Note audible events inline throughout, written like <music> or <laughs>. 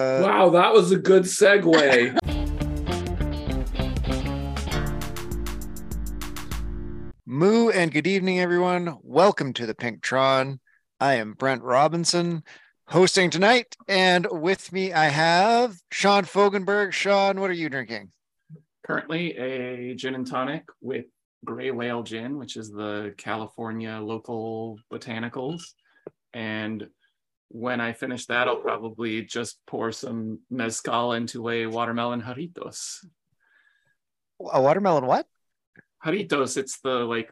wow, that was a good segue. Moo and good evening, everyone. Welcome to the Pinktron. I am Brent Robinson, hosting tonight, and with me I have Sean Fogenberg. Sean, what are you drinking? Currently, a gin and tonic with Gray Whale Gin, which is the California local botanicals. And when I finish that, I'll probably just pour some mezcal into a watermelon jarritos. A watermelon what? Jarritos, it's the like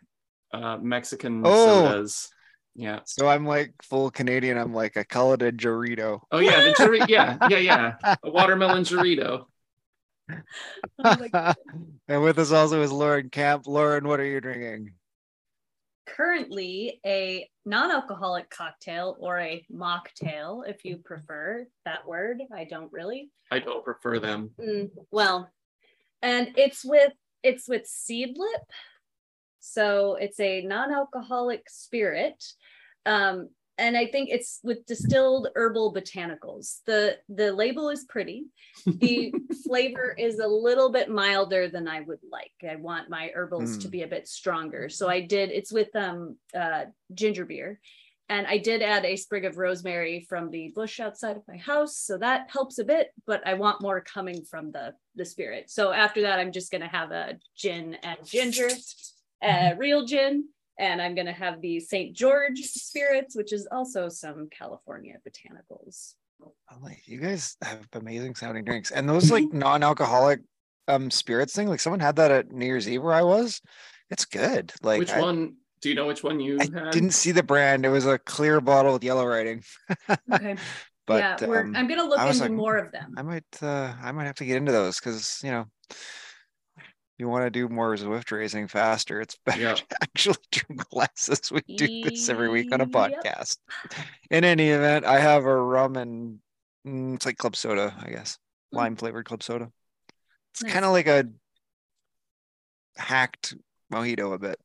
uh, Mexican Oh. sodas. Yeah. So I'm like full Canadian. I'm like, I call it a Dorito. Oh yeah, the jarri- yeah, yeah, yeah. A watermelon <laughs> jarrito. Oh <laughs> and with us also is Lauren Camp. Lauren, what are you drinking? Currently, a non alcoholic cocktail or a mocktail, if you prefer that word. I don't really. I don't prefer them. Mm, well, and it's with it's with seedlip. So it's a non-alcoholic spirit. Um, and I think it's with distilled herbal botanicals. The the label is pretty. The <laughs> flavor is a little bit milder than I would like. I want my herbals to Mm. be a bit stronger. So I did it's with um uh ginger beer. And I did add a sprig of rosemary from the bush outside of my house. So that helps a bit, but I want more coming from the, the spirit. So after that, I'm just going to have a gin and ginger, a real gin. And I'm going to have the St. George spirits, which is also some California botanicals. I'm like, you guys have amazing sounding drinks. And those like <laughs> non-alcoholic um spirits thing, like someone had that at New Year's Eve where I was. It's good. Like which I, one? Do you know which one you I had? didn't see the brand. It was a clear bottle with yellow writing. <laughs> Okay. But yeah, we're, um, I'm going to look into like, more of them. I might uh I might have to get into those because you know you want to do more Zwift racing faster. It's <laughs> better Yeah. to actually drink <laughs> less as we do this every week on a Yep. podcast. In any event, I have a rum and mm, it's like club soda, I guess. Hmm. Lime flavored club soda. It's Nice. kind of like a hacked mojito a bit.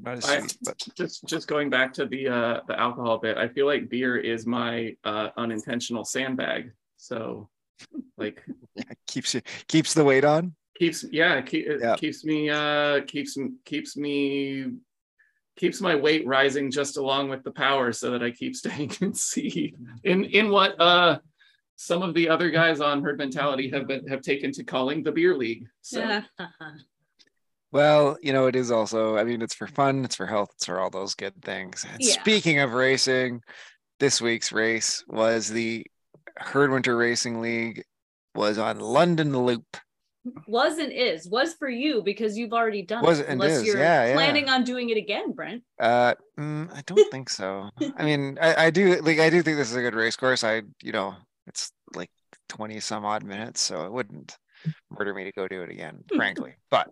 Not as I- sweet, but just just going back to the uh the alcohol bit i feel like beer is my uh unintentional sandbag so like <laughs> yeah, keeps you keeps the weight on. Keeps yeah keep, it Yeah. keeps me uh keeps keeps me keeps my weight rising just along with the power so that i keep <laughs> staying in seed in in what uh some of the other guys on herd mentality have been have taken to calling the beer league so Yeah. Well, you know, it is also, I mean, it's for fun, it's for health, it's for all those good things. And Yeah. speaking of racing, this week's race was the Herd Winter Racing League was on London Loop. Was and is was for you because you've already done Was it and unless is, you're yeah, yeah. planning on doing it again brent Uh, mm, I don't think so. I <laughs> mean, I, I do like, I do think this is a good race course. I, you know, it's like 20 some odd minutes, so it wouldn't murder me to go do it again, <laughs> frankly. But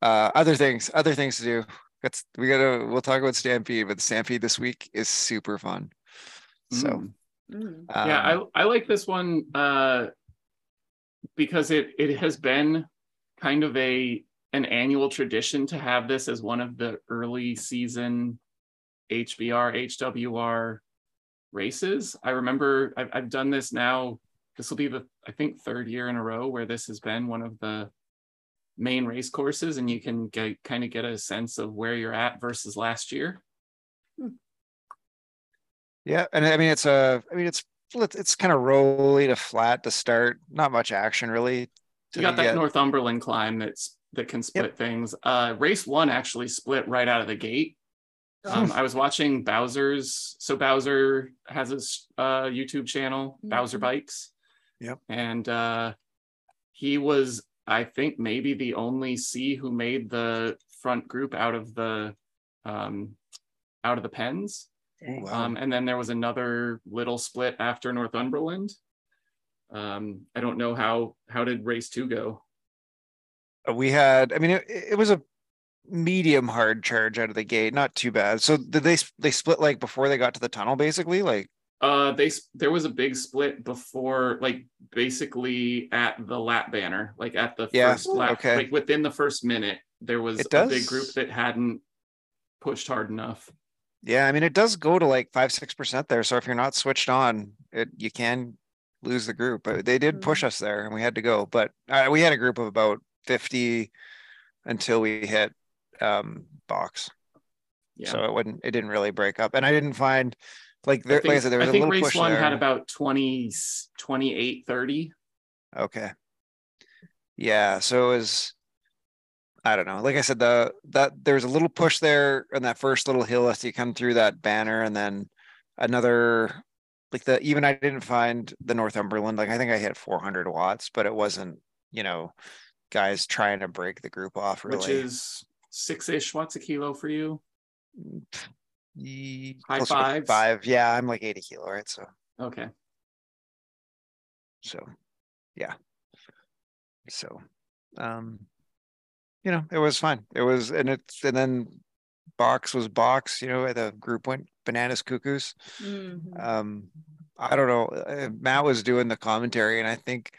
uh, other things, other things to do. That's we gotta. We'll talk about Stampede, but Stampede this week is super fun. So Mm. Mm. yeah um, I, I like this one uh because it it has been kind of a an annual tradition to have this as one of the early season hbr hwr races i remember i've, I've done this now this will be the i think third year in a row where this has been one of the main race courses and you can get kind of get a sense of where you're at versus last year hmm. yeah, and I mean it's a. I mean it's it's it's kind of rolly to flat to start. Not much action really. You got that Northumberland climb that's that can split things. Uh, race one actually split right out of the gate. Um, I was watching Bowser's. So Bowser has his uh, YouTube channel, Bowser Mhm. Bikes. Yep. And uh, he was, I think, maybe the only C who made the front group out of the um, out of the pens. Wow. Um, and then there was another little split after Northumberland. Um, I don't know how how did race two go? Uh, we had i mean it, it was a medium hard charge out of the gate not too bad so did they they split like before they got to the tunnel basically like Uh, they there was a big split before, like basically at the lap banner, like at the Yeah, first lap, okay. like within the first minute, there was a big group that hadn't pushed hard enough. Yeah i mean it does go to like five six percent there so if you're not switched on it you can lose the group. But they did push Mhm. us there, and we had to go. But uh, we had a group of about fifty until we hit um, box. Yeah. So it wouldn't. It didn't really break up, and I didn't find like there. I think, like I said, there was I a think little race push one there. had about 20, 28, 30. Okay. Yeah, so it was I don't know. Like I said, the that there was a little push there on that first little hill as you come through that banner, and then another like the even I didn't find the Northumberland. Like I think I hit 400 watts, but it wasn't, you know, guys trying to break the group off really. which is six-ish watts a kilo for you. Ye- high fives? Five. Yeah, I'm like 80 kilo, right? So Okay. so yeah so um you know it was fine it was and it's and then box was box you know the group went bananas cuckoos Mhm. um i don't know uh, matt was doing the commentary and i think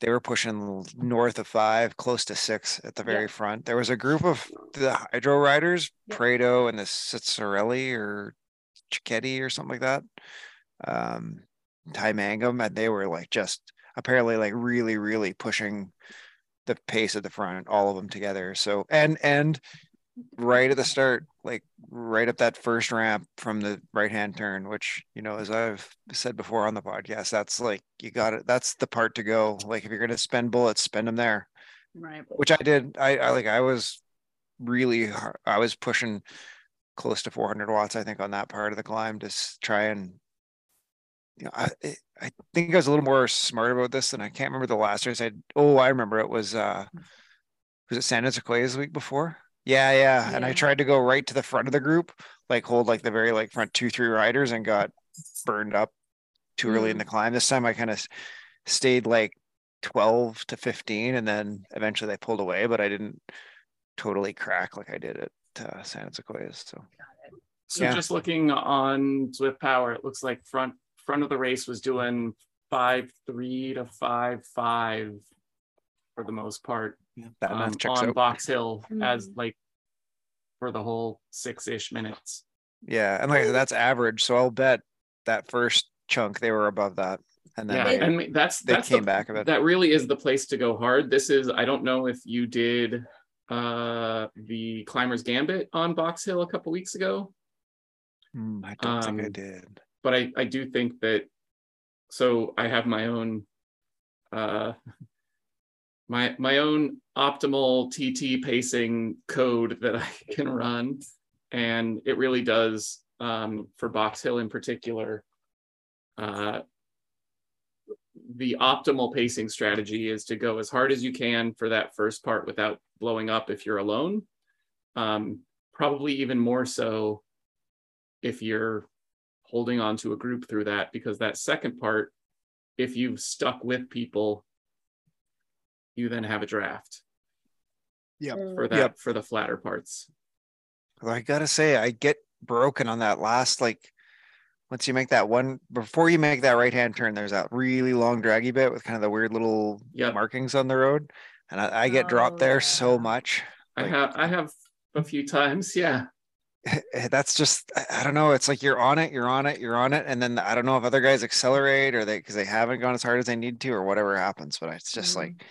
they were pushing north of five close to six at the very Yep. front there was a group of the hydro riders Yep. prado and the Cicerelli or Cicchetti or something like that um Ty Mangum, and they were like just apparently like really, really pushing the pace at the front, all of them together. So and and right at the start, like right up that first ramp from the right hand turn, which you know, as I've said before on the podcast, that's like you got it. That's the part to go. Like if you're gonna spend bullets, spend them there. Right. Which I did. I, I like I was really har- I was pushing close to 400 watts, I think, on that part of the climb to try and you know, I I think I was a little more smart about this than I can't remember the last race. I oh I remember it was uh was it San Sequoia's week before? Yeah, yeah. And I tried to go right to the front of the group, like hold like the very like front two, three riders and got burned up too early in Mm. the climb. This time I kind of stayed like 12 to 15 and then eventually they pulled away, but I didn't totally crack like I did at uh, San Sequoia's. So So Yeah. just looking on ZwiftPower, it looks like front front of the race was doing five three to five five for the most part that um, math checks on out. Box Hill as Mhm. like for the whole six ish minutes. Yeah, and like I said, that's average. So I'll bet that first chunk they were above that, and then Yeah, they, and that's they that's came the, back a bit. that really is the place to go hard. This is I don't know if you did uh the Climbers Gambit on Box Hill a couple weeks ago. Hmm, I don't think I um, did. But I, I do think that so I have my own uh my my own optimal TT pacing code that I <laughs> can run. And it really does um for Box Hill in particular uh the optimal pacing strategy is to go as hard as you can for that first part without blowing up if you're alone. Um probably even more so if you're holding on to a group through that because that second part if you've stuck with people you then have a draft Yep. Mm. for that Yep. for the flatter parts Although I gotta say, I get broken on that last like. Once you make that one, before you make that right hand turn, there's that really long draggy bit with kind of the weird little Yep. markings on the road, and I, I get Oh, dropped there oh, so yeah. much. i have i have a few times yeah That's just I- don't know. It's like you're on it, you're on it, you're on it, and then I don't know if other guys accelerate or they because they haven't gone as hard as they need to or whatever happens. But it's just like,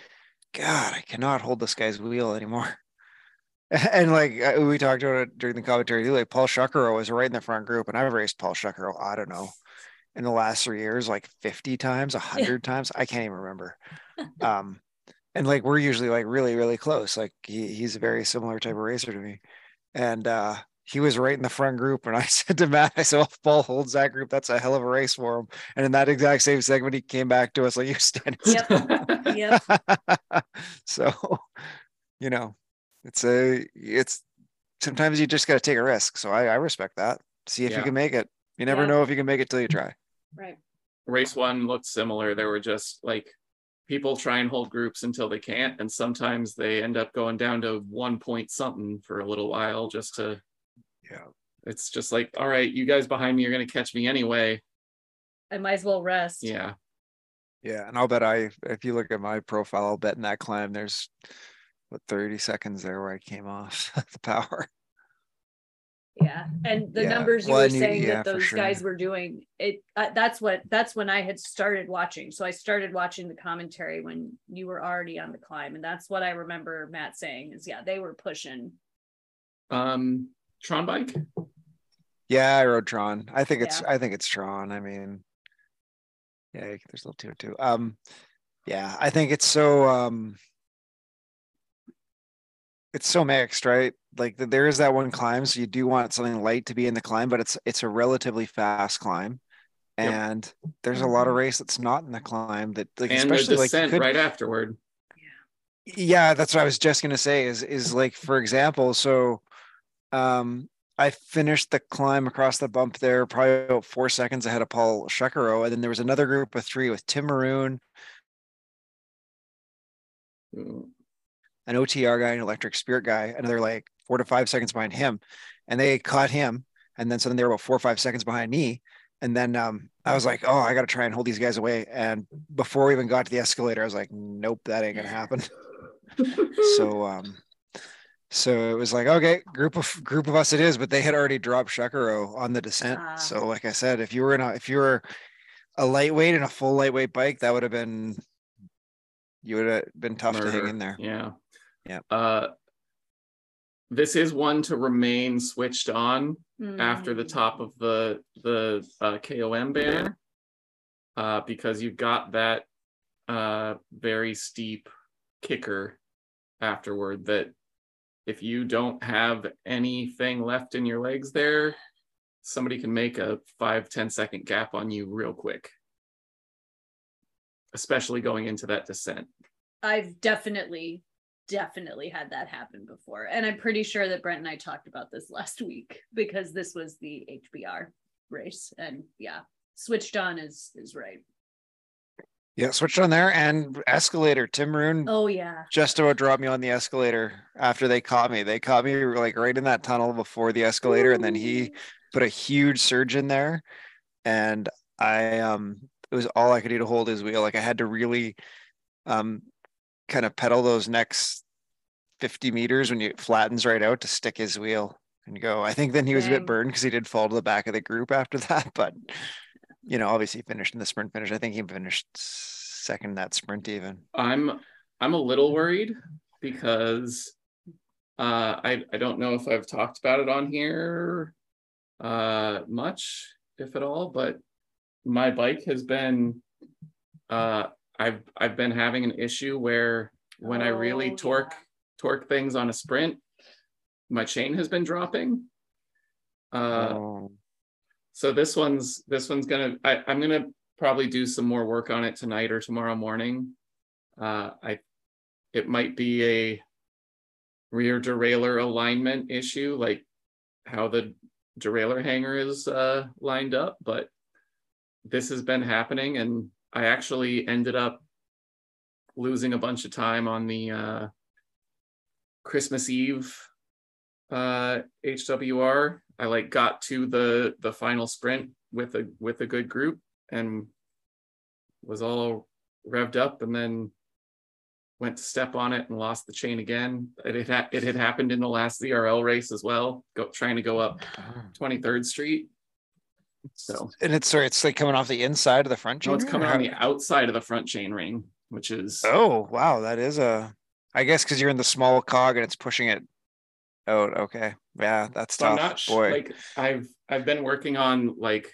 God, I cannot hold this guy's wheel anymore. <laughs> And like uh, we talked about it during the commentary, too, like Paul Shuckero was right in the front group, and I've raced Paul Shuckero. I don't know, in the last three years, like fifty times, hundred times. I can't even remember. <laughs> Um, and like we're usually like really, really close. Like he, he's a very similar type of racer to me, and uh, he was right in the front group. And I <laughs> said to Matt, I said, well, if Paul holds that group, that's a hell of a race for him. And in that exact same segment, he came back to us like, "You stand <laughs> Yep. Yep. <laughs> so, you know, it's a, it's sometimes you just got to take a risk. So I, I respect that. See if you can make it. You never Yeah. know if you can make it till you try. Right. race one looked similar there were just like people try and hold groups until they can't and sometimes they end up going down to one point something for a little while just to Yeah. it's just like all right you guys behind me are going to catch me anyway I might as well rest. yeah Yeah. And I'll bet I, if you look at my profile, I'll bet in that climb, there's what 30 seconds there where I came off <laughs> the power. Yeah, and the Yeah. numbers you Well, were and you- saying yeah, that those sure. guys were doing it. Uh, that's what that's when I had started watching. So I started watching the commentary when you were already on the climb, and that's what I remember Matt saying is yeah they were pushing. Um, Tron bike. Yeah, I rode Tron. I think it's Yeah. I think it's Tron. I mean, yeah, there's a little two too. Um, yeah, I think it's so um, it's so mixed, right? Like th- there is that one climb, so you do want something light to be in the climb, but it's it's a relatively fast climb, Yep. and there's a lot of Mhm. race that's not in the climb that like and the especially like you could, right afterward. Yeah. Yeah that's what i was just going to say is is like for example so um i finished the climb across the bump there probably about four seconds ahead of paul shekaro and then there was another group of three with tim maroon. An otr guy an electric spirit guy another like four to five seconds behind him and they caught him and then so then they were about four or five seconds behind me and then um i was like oh i got to try and hold these guys away and before we even got to the escalator i was like nope that ain't gonna happen. <laughs> So um so it was like okay group of group of us it is but they had already dropped shakaro on the descent Ah. so like i said if you were in a if you were a lightweight and a full lightweight bike that would have been you would have been tough to hang in there Yeah. Yeah. Uh, this is one to remain switched on after the Mm. top of the the uh, KOM banner, uh, because you've got that uh, very steep kicker afterward. That if you don't have anything left in your legs there, somebody can make a five ten second gap on you real quick, especially going into that descent. I've definitely, definitely had that happen before. And I'm pretty sure that Brent and I talked about this <laughs> last week because this was the HBR race. And yeah, switched on is is right. Yeah switched on there and escalator tim maroon Oh yeah. just about dropped me on the escalator after they caught me. They caught me like right in that tunnel before the escalator and then he put a huge surge in there. And i um it was all i could do to hold his wheel. Like i had to really um kind of pedal those next 50 meters when it flattens right out to stick his wheel and go. I think then he was a bit burned because he did fall to the back of the group after <laughs> that but you know obviously he finished in the sprint finish i think he finished second in that sprint even I'm I'm a little worried because uh, I I don't know if I've talked about it on here uh, much, if at all, but my bike has been uh, I've I've been having an issue where when I really Oh, torque yeah. torque things on a sprint, my chain has been dropping. Uh, Oh. So this one's this one's gonna I, I'm gonna probably do some more work on it tonight or tomorrow morning. Uh, I it might be a rear derailleur alignment issue, like how the derailleur hanger is uh, lined up, but this has been happening, and I actually ended up losing a bunch of time on the uh, Christmas Eve uh, HWR. I like got to the the final sprint with a with a good group and was all revved up, and then went to step on it and lost the chain again. It had it had happened in the last ZRL race as well. Go trying to go up ah. 23rd Street. So And it's sorry, it's like coming off the inside of the front no, chain. it's coming on the outside of the front chain ring, which is Oh wow, that is a. I guess because you're in the small cog and it's pushing it out. Okay, yeah, that's So I'm not sh- Boy, like I've I've been working on like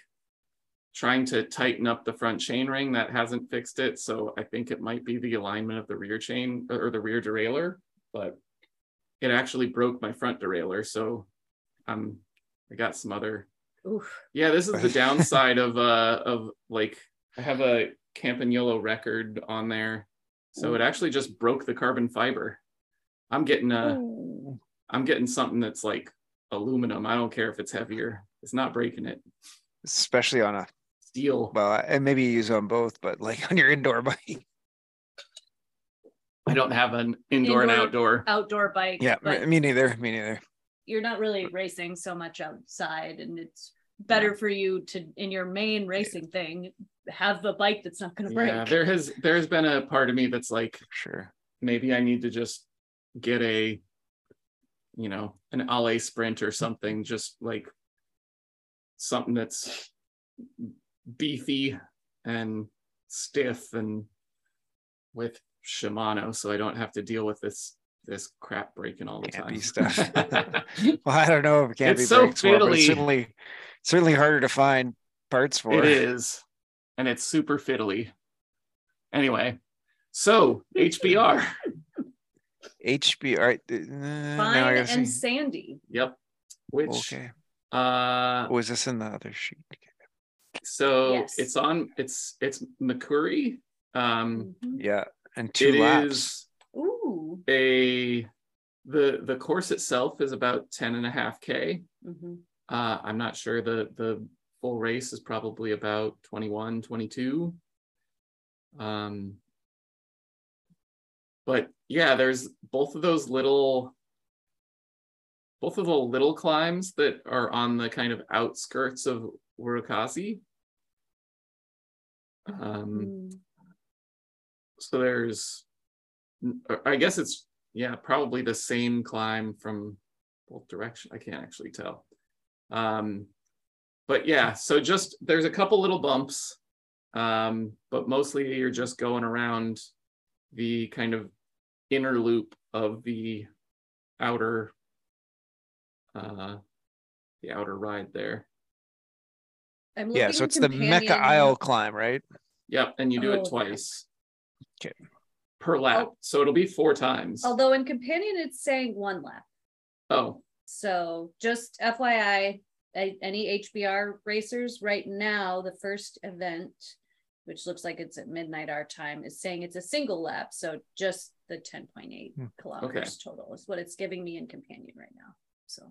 trying to tighten up the front chain ring that hasn't fixed it. So I think it might be the alignment of the rear chain or the rear derailleur, but it actually broke my front derailleur. So I'm I got some other Oof. yeah, this is the <laughs> downside of uh of like I have a Campagnolo record on there. So it actually just broke the carbon fiber. I'm getting a Ooh. I'm getting something that's like aluminum. I don't care if it's heavier. It's not breaking it. especially on a Steel. well, and maybe you use on both, but like <laughs> on your indoor bike. I don't have an indoor, and outdoor. Outdoor bike. Yeah, me neither. Me neither. you're not really racing so much outside and it's better for you to in your main racing thing have a bike that's not going to break Yeah, there has there has been a part of me that's like Sure. maybe I need to just get a you know, an Allez Sprint or something, just like something that's beefy and stiff and with Shimano, so I don't have to deal with this this crap breaking all the Can't time. stuff. <laughs> <laughs> well, I don't know if it can It's be so brakes for, but fiddly. certainly certainly harder to find parts for. It is, and it's super fiddly. Anyway, so HBR. <laughs> HB. All right. uh, Fine and see. sandy. Yep. Which Okay. uh Was this in the other sheet? so Yes. it's on it's it's Makuri. Um Mhm. Yeah, and two it is laps. Ooh. a the the course itself is about 10 and a half K. Mhm. Uh I'm not sure the the full race is probably about 21, 22. Um but yeah, there's both of those little both of the little climbs that are on the kind of outskirts of Urukazi. Um Mm. so there's i guess it's yeah probably the same climb from both direction i can't actually tell um but yeah so just there's a couple little bumps um but mostly you're just going around the kind of inner loop of the outer uh the outer ride there. I'm Yeah, so in it's the Mecca Isle climb, right? yep and you do Oh, it twice. Okay. per lap so it'll be four times. Although in companion it's saying one lap. oh. So just FYI, any HBR racers right now, the first event, which looks like it's at midnight our time, is saying it's a single lap. So just the 10.8 Hmm. kilometers total is what it's giving me in companion right now. So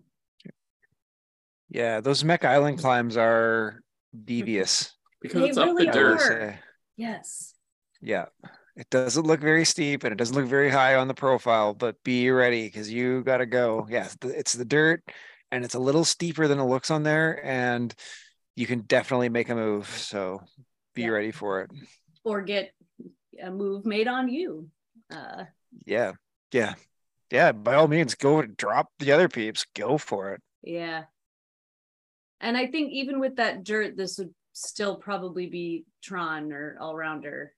Yeah, those Mecca Island climbs are devious. <laughs> because They it's up really the dirt are. yes. Yeah. It doesn't look very steep and it doesn't look very high on the profile, but be ready because you got to go. Yes, the- it's the dirt and it's a little steeper than it looks on there. And you can definitely make a move. So be Yeah. ready for it. Or get a move made on you. Uh Yeah. Yeah. Yeah. By all means, go and drop the other peeps. Go for it. yeah. And I think even with that dirt, this would still probably be Tron or all rounder.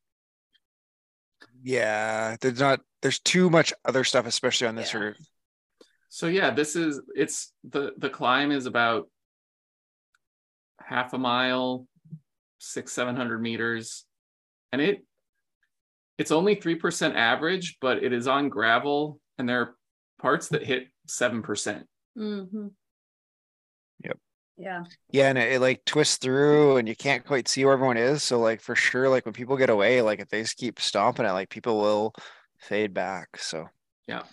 Yeah. There's not, there's too much other stuff, especially on this Yeah. route. So yeah, this is it's the the climb is about half a mile, six seven hundred meters, and it it's only three percent average, but it is on gravel, and there are parts that hit seven percent. Mhm. Yep. Yeah. Yeah, and it, it, like twists through and you can't quite see where everyone is. So like for sure, like when people get away, like if they just keep stomping it, like people will fade back. So Yeah.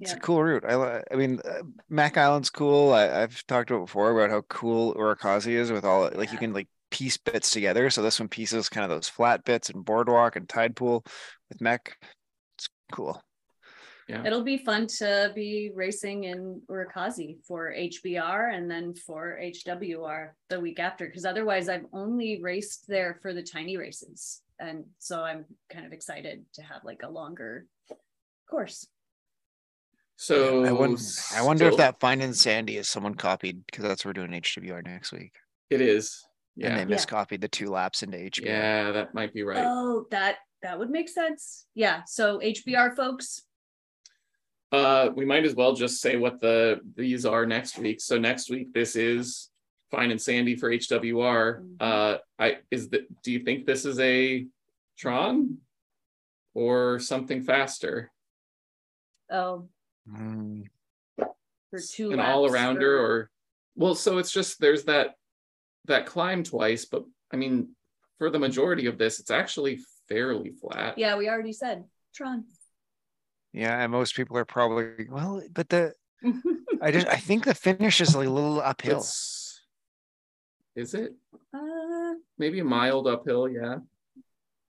it's Yeah. a cool route. I li- I mean, uh, Mac Island's cool. I, I've talked about before about how cool Urukazi is with all like you can like piece bits together. So this one pieces kind of those flat bits and boardwalk and tide pool with Mech. It's cool. Yeah. It'll be fun to be racing in Urukazi for HBR and then for HWR the week after, because otherwise I've only raced there for the tiny races. And so I'm kind of excited to have like a longer course. So I wonder, I wonder if that Fine and Sandy is someone copied because that's what we're doing HWR next week. it is. And Yeah, they miscopied the two laps into HBR. yeah, that might be right. Oh, that that would make sense. Yeah. So HBR folks, Uh, we might as well just say what the these are next week. So next week this is Fine and Sandy for HWR. Mhm. Uh, I is that do you think this is a Tron or something faster? oh, Mm, for two An laps all arounder for- or well, so it's just there's that that climb twice, but I mean for the majority of this, it's actually fairly flat. yeah, we already said Tron. yeah, and most people are probably well, but the <laughs> I just I think the finish is like a little uphill. It's- is it uh, maybe a mild uphill? Yeah.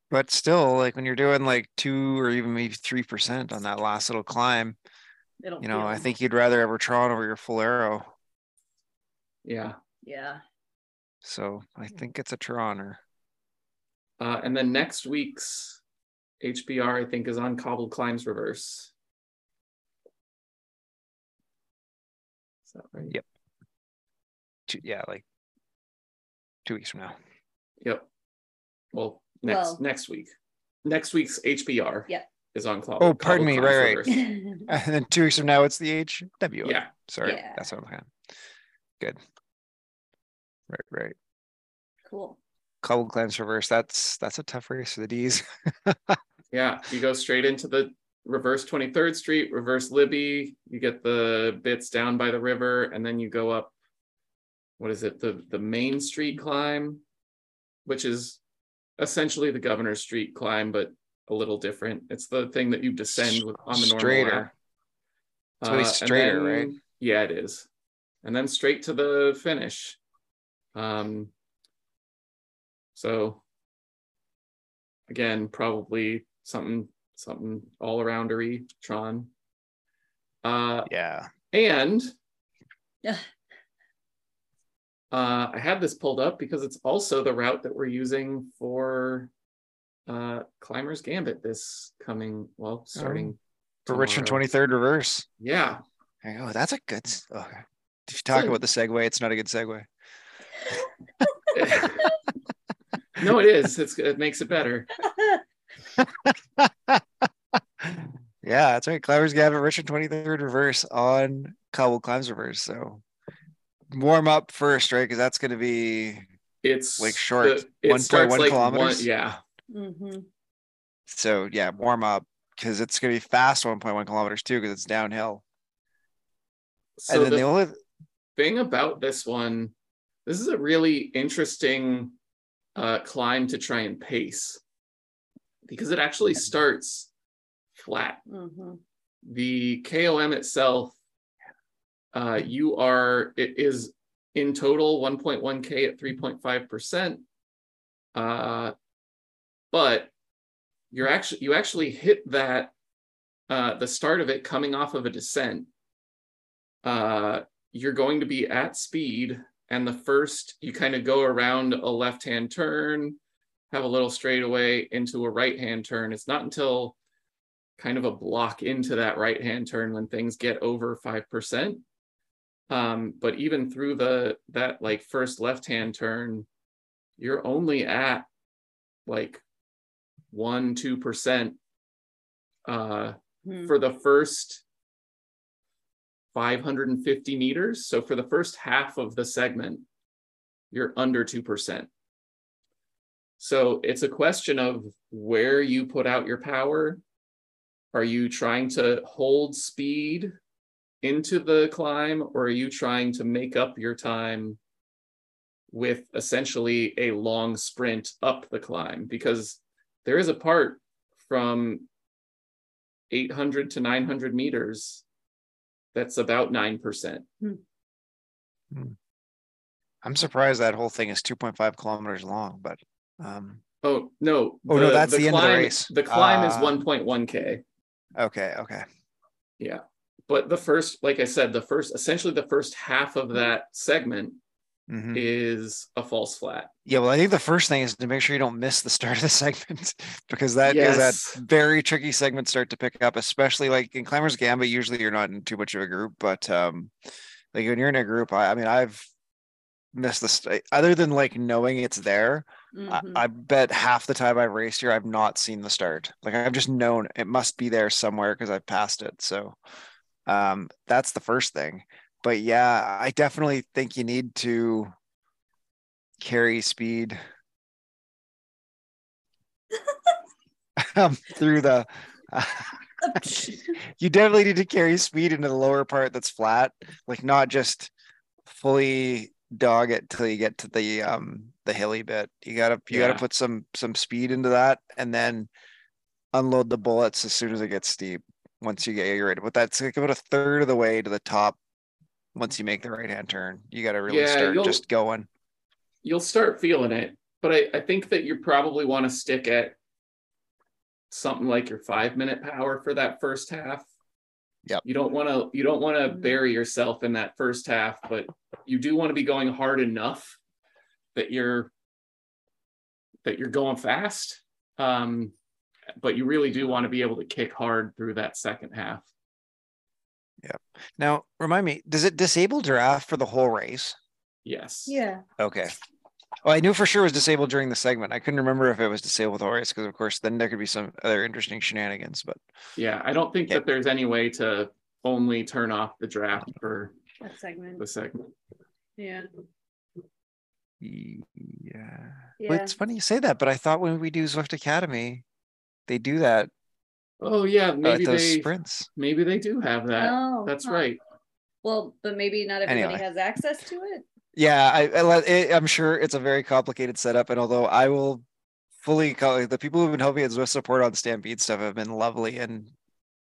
But still, like when you're doing like two or even maybe three percent on that last little climb, it'll you know, I think you'd rather have a Tron over your full arrow. Yeah. yeah. So I think it's a Troner. Uh, and then next week's HBR, I think, is on Cobbled Climbs Reverse. that right? Yep. Two, yeah, like two weeks from now. Yep. Well, next Well- next week. Next week's HBR. Yep. Is on cloud. Oh, pardon me, right, right. Reverse. <laughs> And then two weeks from now, it's the HW. Yeah. Sorry, Yeah. that's what I'm looking at. Good. Right, right. cool. Cobble Climbs reverse. That's that's a tough race for the D's. <laughs> Yeah, you go straight into the reverse 23rd Street, reverse Libby. You get the bits down by the river, and then you go up. What is it? The the Main Street climb, which is essentially the Governor Street climb, but a little different. It's the thing that you descend with on the normal Straighter. lap. It's really uh, and straighter, right? then- Yeah, it is. And then straight to the finish. Um, so again, probably something something all aroundery Tron. Uh, yeah. and Yeah. uh, I had this pulled up because it's also the route that we're using for uh, Climber's Gambit this coming, well, starting For Richmond 23rd reverse. Yeah, Oh. That's a good. s- Okay. If you talk So- about the segue, it's not a good segue. <laughs> no, it is. It's it makes it better. <laughs> yeah, that's right. Climbers Gambit Richmond 23rd reverse on Cobble Climbs reverse. So warm up first, right? Because that's going to be It's Like short, the- it 1.1 starts like kilometers? One, yeah, Mhm. so yeah, warm up because it's going to be fast 1.1 kilometers too because it's downhill. so and then the, the only thing about this one, this is a really interesting uh, climb to try and pace because it actually starts flat. Mhm. The KOM itself, uh, you are it is in total 1.1k at 3.5 percent, uh, but you're actually you actually hit that uh, the start of it coming off of a descent. Uh, you're going to be at speed, and the first you kind of go around a left hand turn, have a little straightaway into a right hand turn. It's not until kind of a block into that right hand turn when things get over 5%. Um, but even through the that like first left hand turn, you're only at like one, two percent uh Mhm. for the first 550 meters. So for the first half of the segment, you're under 2%. So it's a question of where you put out your power. Are you trying to hold speed into the climb, or are you trying to make up your time with essentially a long sprint up the climb? Because there is a part from 800 to 900 meters that's about 9%. I'm surprised that whole thing is 2.5 kilometers long, but um Oh, no. Oh, no, that's the end of the climb, race. The climb is Ah. 1.1K. okay, okay. Yeah. But the first, like I said, the first, essentially the first half of that segment Mhm. is a false flat. Yeah, well, I think the first thing is to make sure you don't miss the start of the <laughs> segment because that is Yes. that very tricky segment start to pick up, especially like in Climbers Gambit. Usually you're not in too much of a group, but um, like when you're in a group, I, I mean, I've missed the st- other than like knowing it's there. Mhm. I, I bet half the time I've raced here, I've not seen the start. Like I've just known it must be there somewhere because I've passed it. So um, that's the first thing. But yeah, I definitely think you need to carry speed <laughs> um, through the. <laughs> <laughs> you definitely need to carry speed into the lower part that's flat, like not just fully dog it till you get to the um the hilly bit. You gotta you Yeah. gotta put some some speed into that and then unload the bullets as soon as it gets steep. Once you get your ready, but that's like about a third of the way to the top. Once you make the right hand turn, you got to really Yeah, start just going. You'll start feeling it. But I, I think that you probably want to stick at something like your five minute power for that first half. Yep. You don't want to you don't want to bury yourself in that first half, but you do want to be going hard enough that you're that you're going fast. Um, but you really do want to be able to kick hard through that second half. Now, remind me, does it disable draft for the whole race? Yes. Yeah. Okay. Well, I knew for sure it was disabled during the segment. I couldn't remember if it was disabled the whole race because, of course, then there could be some other interesting shenanigans. But Yeah. I don't think Yeah. that there's any way to only turn off the draft for That segment. the segment. Yeah. yeah. Yeah. Well, it's funny you say that, but I thought when we do Zwift Academy, they do that Oh yeah, maybe at those they sprints. maybe they do have that. Oh, That's huh. right. Well, but maybe not everybody Anyway. has access to it. Yeah, I, I, it, I'm sure it's a very complicated setup, and although I will fully call the people who've been helping with Zwift support on Stampede stuff have been lovely and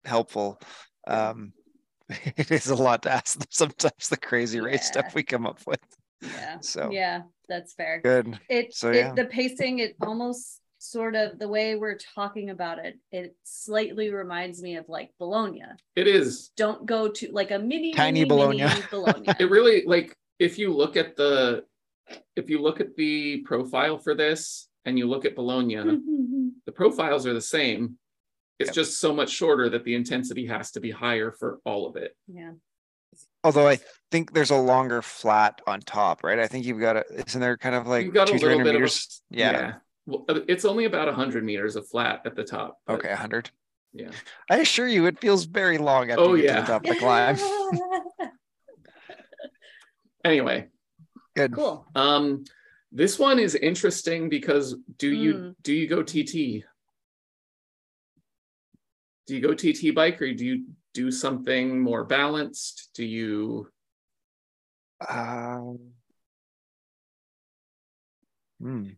helpful. Um, <laughs> it is a lot to ask them sometimes the crazy race Yeah. stuff we come up with. Yeah. So Yeah, that's fair. good. It, So, it yeah. the pacing, it almost sort of the way we're talking about it, it slightly reminds me of like Bologna. It is. Don't go to like a mini Tiny mini, Bologna. mini <laughs> Bologna. It really like if you look at the if you look at the profile for this and you look at Bologna, <laughs> mm-hmm. the profiles are the same. It's Yep. just so much shorter that the intensity has to be higher for all of it. yeah. Although I think there's a longer flat on top, right? I think you've got a, isn't there kind of like You've got a two, little 300 bit of a- meters? yeah. Well, uh, it's only about 100 meters of flat at the top. but Okay, 100. Yeah. I assure you, it feels very long after Oh, yeah. to the top of the climb. <laughs> Anyway, Good. cool. um this one is interesting because do you Mm. do you go TT? Do you go TT bike or do you do something more balanced? Do you Um, hmm.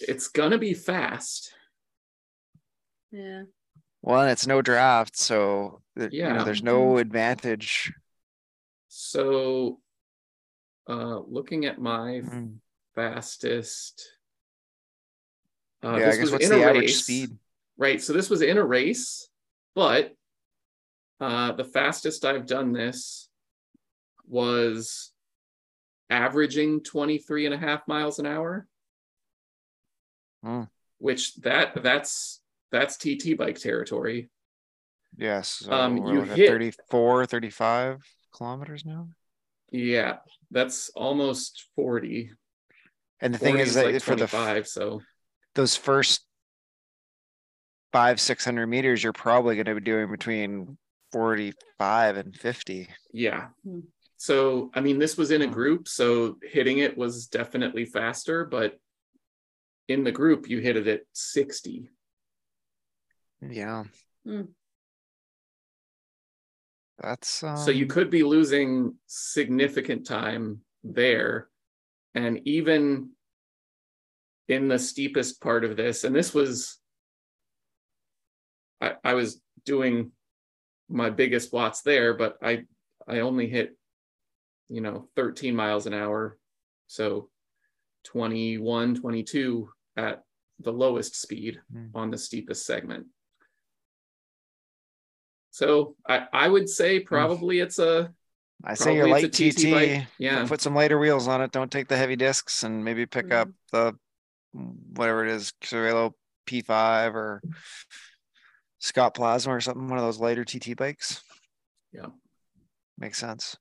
It's gonna be fast. Yeah. Well, and it's no draft, so th- you Yeah. know, there's no advantage. So uh looking at my Hmm. fastest uh, yeah, I this guess was what's in the a average race. speed? Right. So this was in a race, but uh, the fastest I've done this was averaging 23 and a half miles an hour. Hmm. Which that that's that's TT bike territory. Yes. So Um, we're you looking at hit- 34, 35 kilometers now. Yeah, that's almost 40. And the thing 40 is that like for the f- 25, so those first five, 600 meters, you're probably going to be doing between 45 and 50. yeah. Hmm. So I mean this was in a group, so hitting it was definitely faster, but in the group you hit it at 60. Yeah. Hmm. That's um, so you could be losing significant time there and even in the steepest part of this and this was I, I was doing my biggest watts there but i i only hit you know 13 miles an hour so 21 22 at the lowest speed Hmm. on the steepest segment so i i would say probably it's a I say your light TT TT, yeah. put some lighter wheels on it. Don't take the heavy discs and maybe pick Mhm. up the whatever it is, Cervelo P5 or Scott Plasma or something, one of those lighter TT bikes. Yeah. Makes sense.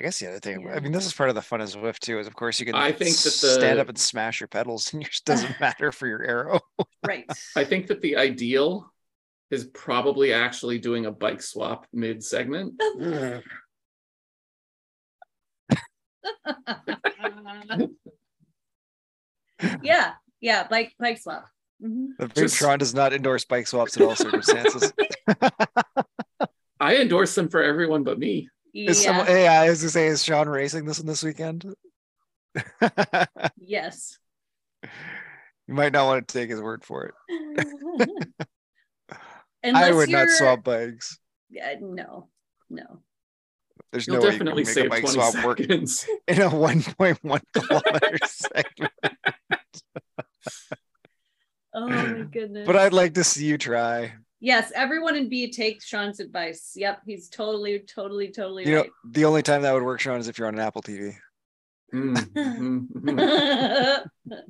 I guess the other thing, I mean, this is part of the fun of Zwift too, is of course you can I think that stand up and smash your pedals <laughs> and yours <laughs> doesn't matter for your arrow. Right. <laughs> I think that the ideal is probably actually doing a bike swap mid segment. yeah. Yeah. Bike bike swap. Mhm. The big Tron does not endorse bike swaps in all circumstances. I endorse them for everyone but me. Is Yeah. someone, hey, I was gonna say, is Sean racing this one this weekend? <laughs> Yes. you might not want to take his word for it. <laughs> I would not you're- swap bikes. Yeah, no, no. There's You'll no way you can definitely make a save bike 20 swap work seconds. <laughs> in a 1.1 kilometer segment. Oh my goodness. But I'd like to see you try. Yes, everyone in B takes Sean's advice. Yep, he's totally, totally, totally You know, the only time that would work, Sean, is if you're on an Apple TV. Mm, mhm, mhm. <laughs>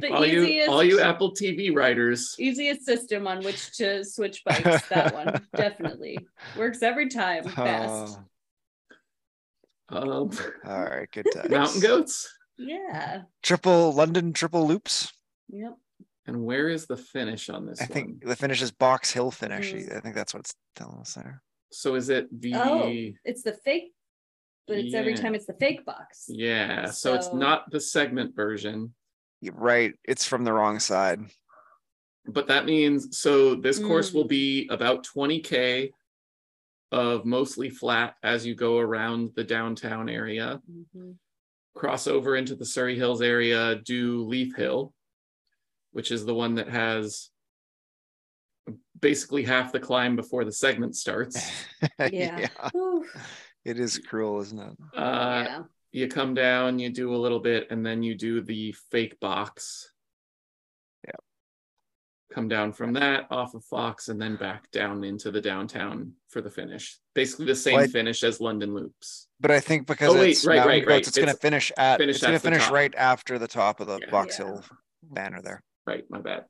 the all you easiest all you Apple TV writers. easiest system on which to switch bikes. That <laughs> one definitely works every time. Best. Oh, Um, all right, good <laughs> times. mountain goats. Yeah. Triple London triple loops. Yep. And where is the finish on this I one? think the finish is Box Hill finish. Mhm. I think that's what it's telling us there. So is it the Oh. It's the fake, but it's every time it's the fake box. Yeah, so, it's not the segment version, You're right, it's from the wrong side. but that means so this course Mm. will be about 20k of mostly flat as you go around the downtown area, Mhm. cross over into the Surrey Hills area, do Leith Hill, which is the one that has basically half the climb before the segment starts. <laughs> Yeah. Whew. It is cruel, isn't it? Uh, yeah. you come down, you do a little bit, and then you do the fake box. Yeah. Come down from that off of Fox and then back down into the downtown for the finish. Basically the same Well, I- finish as London Loops. But I think because Oh, wait, it's right, right, right. Goats, it's, gonna finish at finish it's gonna finish top. right after the top of the Yeah. Box Yeah. Hill banner there. Right, my bad.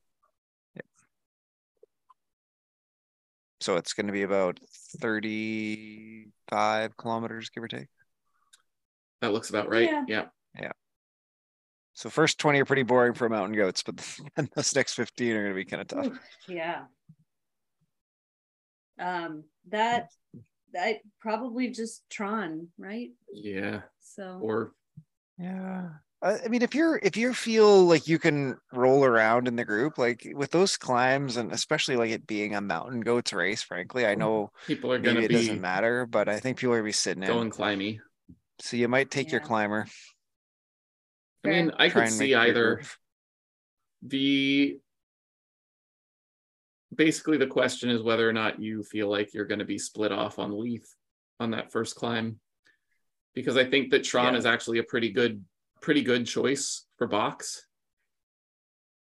So it's gonna be about thirty-five kilometers, give or take. That looks about right. Yeah. Yeah. So first twenty are pretty boring for mountain goats, but <laughs> then those next fifteen are gonna be kind of tough. Ooh, Yeah. Um, that that probably just Tron, right? Yeah. So Or Yeah. I I mean, if you're if you feel like you can roll around in the group, like with those climbs, and especially like it being a mountain goats race, frankly, I mm, know people are gonna it be doesn't matter, but I think people are gonna be sitting there going in. climby. So you might take your climber. I mean, I try could see either group. the basically the question is whether or not you feel like you're going to be split off on Leith on that first climb because I think that Tron Yeah. is actually a pretty good pretty good choice for box.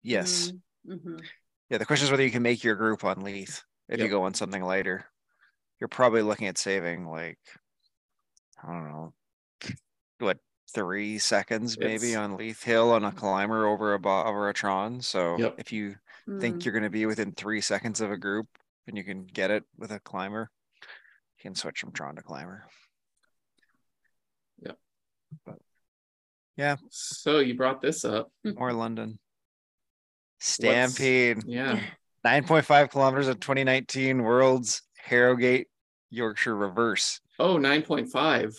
Yes. mhm. Yeah. The question is whether you can make your group on Leith if you go on something lighter. You're probably looking at saving like I don't know what three seconds maybe It's- on Leith Hill on a climber over a over a Tron. So Yep. if you Mm. think you're going to be within three seconds of a group and you can get it with a climber, you can switch from Tron to climber. Yep. But yeah, So you brought this up. more London. Stampede, Yeah. 9.5 kilometers of 2019 World's Harrogate Yorkshire Reverse. Oh, 9.5.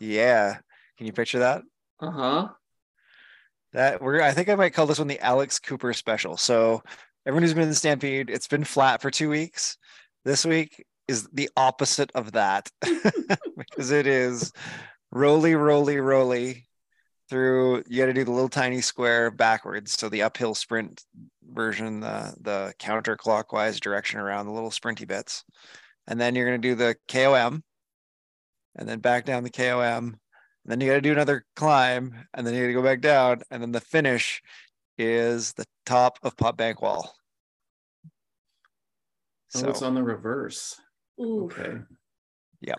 Yeah. Can you picture that? Uh-huh. That we're I think I might call this one the Alex Cooper special. So everyone who's been in the Stampede, it's been flat for two weeks. This week is the opposite of that <laughs> because it is roly, roly, roly through. You got to do the little tiny square backwards. So the uphill sprint version, the the counterclockwise direction around the little sprinty bits, and then you're gonna do the KOM, and then back down the KOM, and then you got to do another climb, and then you got to go back down, and then the finish is the top of Pot Bank Wall. Oh, So, it's on the reverse. Ooh. Okay. Yep.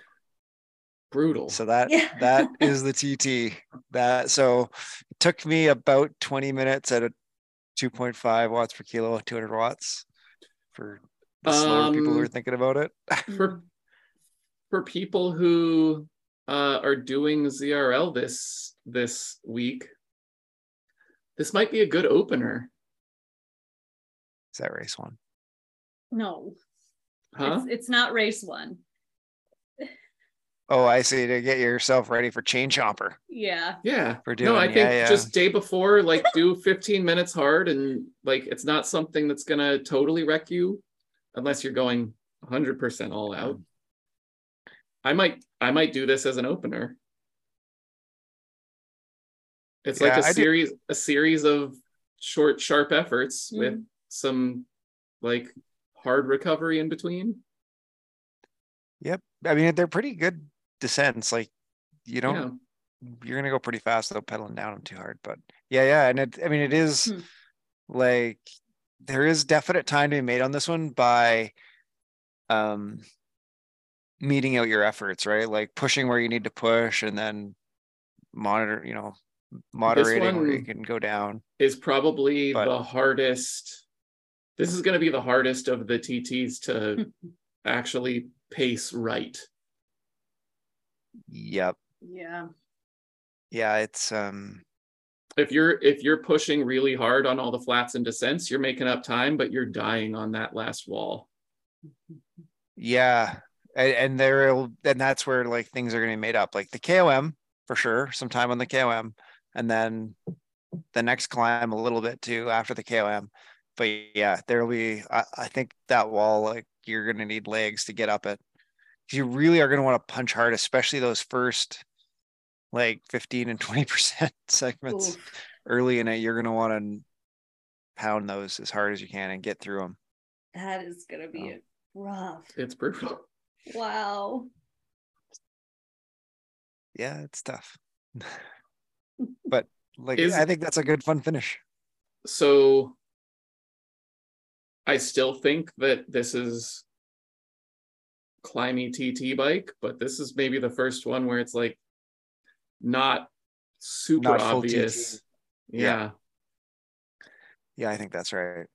Brutal. so that Yeah. that <laughs> is the TT. That so it took me about 20 minutes at a 2.5 watts per kilo, 200 watts for the slower people who are Um, thinking about it. for <laughs> for people who uh, are doing ZRL this this week, this might be a good opener, Is that race one? No, huh? it's, it's not race one. Oh, I see. To get yourself ready for chain chomper. Yeah. Yeah. For doing, no, I think yeah, yeah. just day before, like do 15 minutes hard and like it's not something that's gonna totally wreck you unless you're going 100% all out. I might I might do this as an opener. It's like Yeah, a I do- series a series of short sharp efforts with Mhm. some like hard recovery in between. Yep. I mean, they're pretty good descents. Like you don't Yeah. you're gonna go pretty fast though pedaling down them too hard. But yeah, yeah, and it I mean it is Hmm. like there is definite time to be made on this one by um meting out your efforts, right? Like pushing where you need to push and then monitor, you know, moderating where you can go down. Is probably But- the hardest. This is going to be the hardest of the TTs to <laughs> actually pace right. Yep. Yeah. Yeah, it's um If you're if you're pushing really hard on all the flats and descents, you're making up time, but you're dying on that last wall. yeah. And, and there'll and that's where like things are gonna be made up. Like the KOM for sure, some time on the KOM, and then the next climb a little bit too after the KOM. But yeah, there'll be I, I think that wall, like you're gonna need legs to get up it. 'Cause You really are gonna want to punch hard, especially those first like 15 and 20 percent <laughs> segments Oof. early in it. You're gonna want to pound those as hard as you can and get through them. That is gonna be rough. It's brutal. Wow. Yeah, it's tough. <laughs> but like Is- I think that's a good fun finish. So I still think that this is climby TT bike, but this is maybe the first one where it's like not super Not obvious. Yeah. Yeah. Yeah, I think that's right.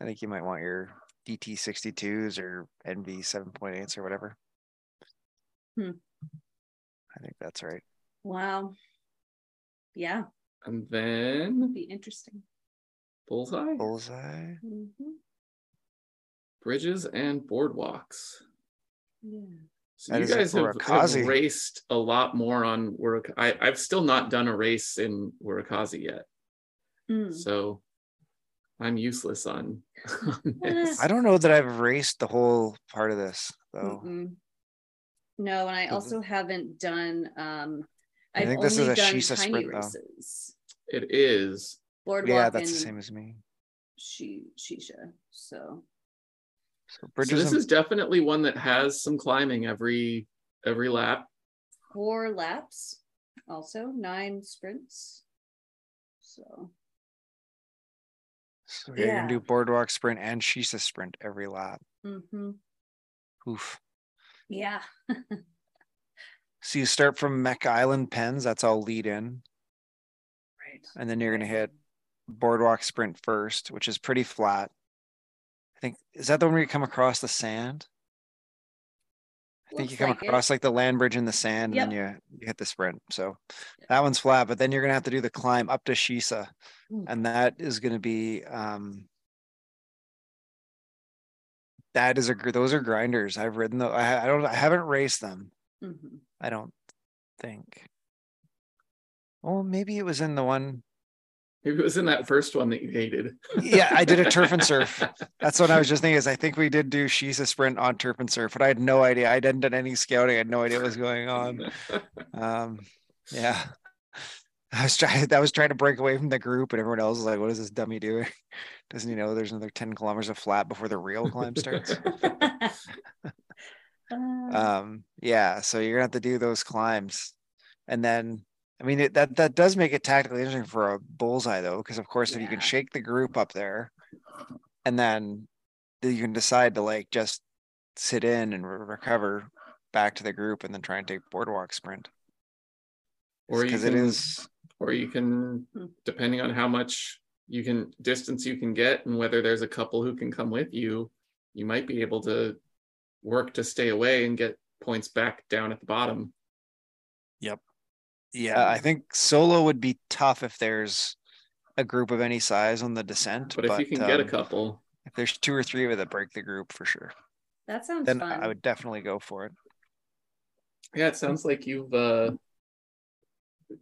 I think you might want your DT 62s or ENVE 7.8s or whatever. Hmm. I think that's right. Wow. Yeah, And then be interesting. bullseye, Bullseye. Mhm. bridges, and boardwalks. Yeah. So That you guys have, have raced a lot more on Wurak. I, I've still not done a race in Urukazi yet. Mm. So I'm useless on, <laughs> on this. I don't know that I've raced the whole part of this though. Mm-mm. No, and I So also haven't done. Um, I I've think this is only a done Shisa tiny sprint, though. races. It is. Boardwalk Yeah, that's the same as me. She Shisa. So So So this and is definitely one that has some climbing every every lap. four laps, also nine sprints. So so you're gonna do boardwalk sprint and Shisa sprint every lap. Mm-hmm. Oof. yeah, <laughs> So you start from Mech Island Pens, that's all lead in, right. and then you're gonna hit boardwalk sprint first, which is pretty flat. I think is that the one where you come across the sand? I think you come like it. across like the land bridge in the sand, and then you you hit the sprint. So that one's flat, but then you're gonna have to do the climb up to Shisa, Ooh. and that is gonna be um that is a those are grinders. I've ridden though. I, I don't I haven't raced them. Mhm. I don't think. Oh, maybe it was in the one. Maybe it was in that first one that you hated. <laughs> Yeah, I did a turf and surf. <laughs> That's what I was just thinking. Is I think we did do Shisa sprint on turf and surf, but I had no idea. I hadn't done any scouting. I had no idea what was going on. Um, yeah, I was trying. I was trying to break away from the group, and everyone else was like, "What is this dummy doing? <laughs> Doesn't he know there's another ten kilometers of flat before the real climb starts?" Um yeah so you're gonna have to do those climbs and then i mean it, that that does make it tactically interesting for a bullseye though because of course if you can shake the group up there and then you can decide to like just sit in and re- recover back to the group and then try and take boardwalk sprint Or you because it can- or you can, depending on how much you can distance you can get and whether there's a couple who can come with you, you might be able to work to stay away and get points back down at the bottom. Yeah i think solo would be tough if there's a group of any size on the descent But if you can get a um, couple, if there's two or three of it that break the group for sure that sounds then fun. i would definitely go for it yeah, it sounds like you've uh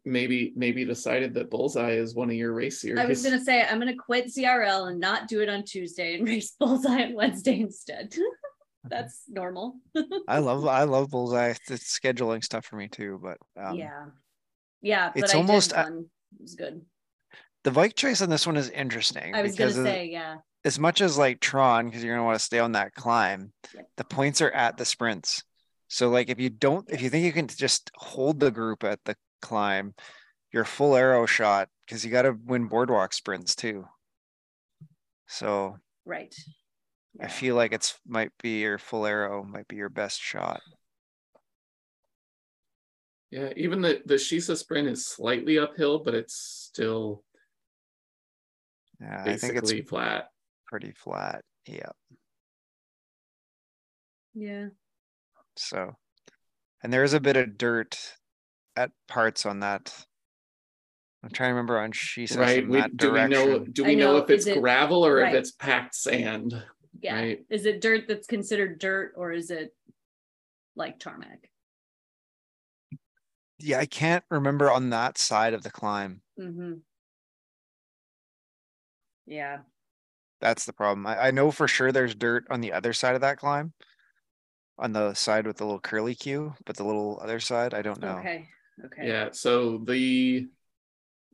maybe maybe decided that bullseye is one of your race series. I was gonna say I'm gonna quit ZRL and not do it on Tuesday and <laughs> race bullseye on Wednesday instead. <laughs> That's normal. <laughs> I love I love bullseye. It's scheduling stuff for me too, but um, yeah, yeah. But it's almost uh, one. It was good. the bike choice on this one is interesting. I was gonna of- say yeah. as much as like Tron, because you're gonna want to stay on that climb, Yeah. the points are at the sprints. So like if you don't, if you think you can just hold the group at the climb, your full aero shot because you got to win boardwalk sprints too. So Right. I feel like it's might be your full aero might be your best shot. Yeah, even the the Shisa sprint is slightly uphill, but it's still Yeah, I think it's flat. pretty flat. Yeah. Yeah. So, and there is a bit of dirt at parts on that. I'm trying to remember on Shisa Right. We, that do we know do we know, know, if it's it- gravel or right. if it's packed sand? Yeah. Right. Is it dirt that's considered dirt or is it like tarmac? Yeah, I can't remember on that side of the climb. Mm-hmm. Yeah. That's the problem. I, I know for sure there's dirt on the other side of that climb. On the side with the little curly cue, but the little other side, I don't know. Okay. Okay. Yeah. So the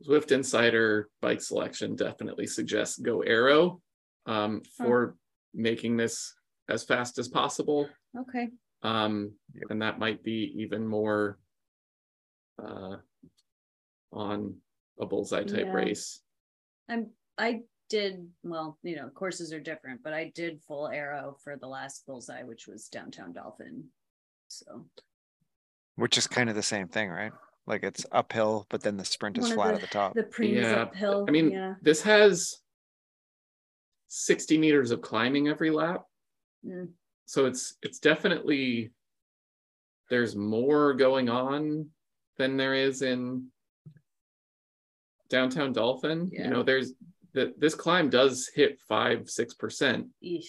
Zwift Insider bike selection definitely suggests go aero um, for making this as fast as possible. Okay. Um, Yep. and that might be even more uh, on a bullseye type Yeah. race. I'm I did well, you know, courses are different, but I did full aero for the last bullseye, which was downtown Dolphin. So Which is kind of the same thing, right? Like it's uphill, but then the sprint is One flat the- at the top. the preem is Yeah, uphill. I mean, yeah. this has 60 meters of climbing every lap. Mm. So it's it's definitely there's more going on than there is in downtown Dolphin. Yeah. You know, there's that this climb does hit five, six percent. Eesh.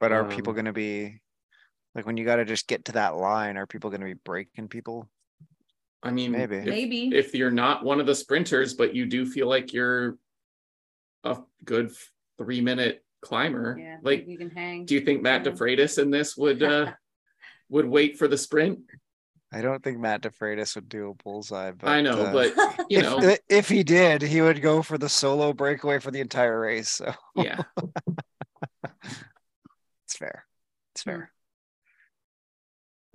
But are people um, gonna be like when you gotta just get to that line, are people gonna be breaking people? I mean, Maybe. if, Maybe. if you're not one of the sprinters, but you do feel like you're a good three minute climber, yeah. like you can hang. do you think Matt Yeah. DeFreitas in this would uh <laughs> would wait for the sprint? I don't think Matt DeFreitas would do a bullseye, but I know, uh, but you if, know, i- <laughs> if he did, he would go for the solo breakaway for the entire race. So yeah. <laughs> it's fair. It's Hmm. fair.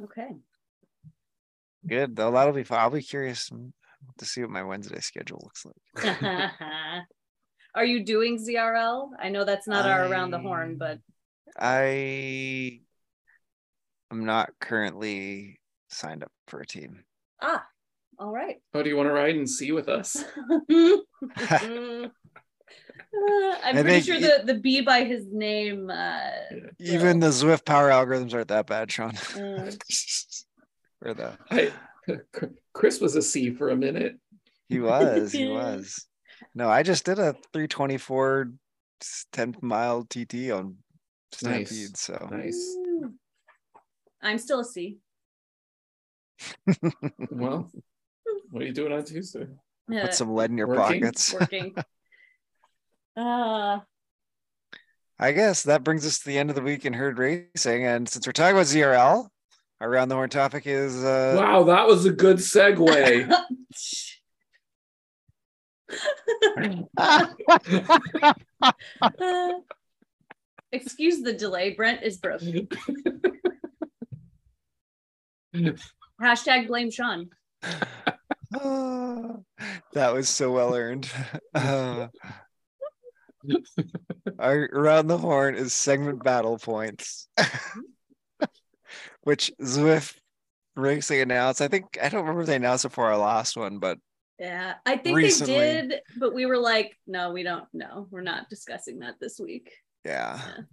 okay. Good though. That'll be fun. I'll be curious to see what my Wednesday schedule looks like. <laughs> Are you doing ZRL? I know that's not our around the horn, I- but I am not currently signed up for a team. ah, all right. Oh, do you want to ride and see with us? <laughs> Mm. <laughs> Uh, I'm I pretty sure the the B by his name. Uh, Even the ZwiftPower algorithms aren't that bad, Sean. Mm. <laughs> or the I, Chris was a C for a minute. he was, he was. No, I just did a 324 10 mile TT on Nice. Stampede. So Nice. mm. I'm still a C. Well, what are you doing on Tuesday? Yeah, put some lead in your Working? pockets. <laughs> working. Uh, I guess that brings us to the end of the week in herd racing. And since we're talking about ZRL, our round the horn topic is uh Wow, that was a good segue. uh, <laughs> excuse the delay. Brent is broke. <laughs> Hashtag blame Sean. <laughs> That was so well earned. <laughs> Uh, our around the horn is segment battle points, <laughs> which Zwift Racing announced. I think I don't remember if they announced it for our last one, but Yeah, I think Recently. they did, but we were like, no, we don't. No, we're not discussing that this week. yeah. Yeah.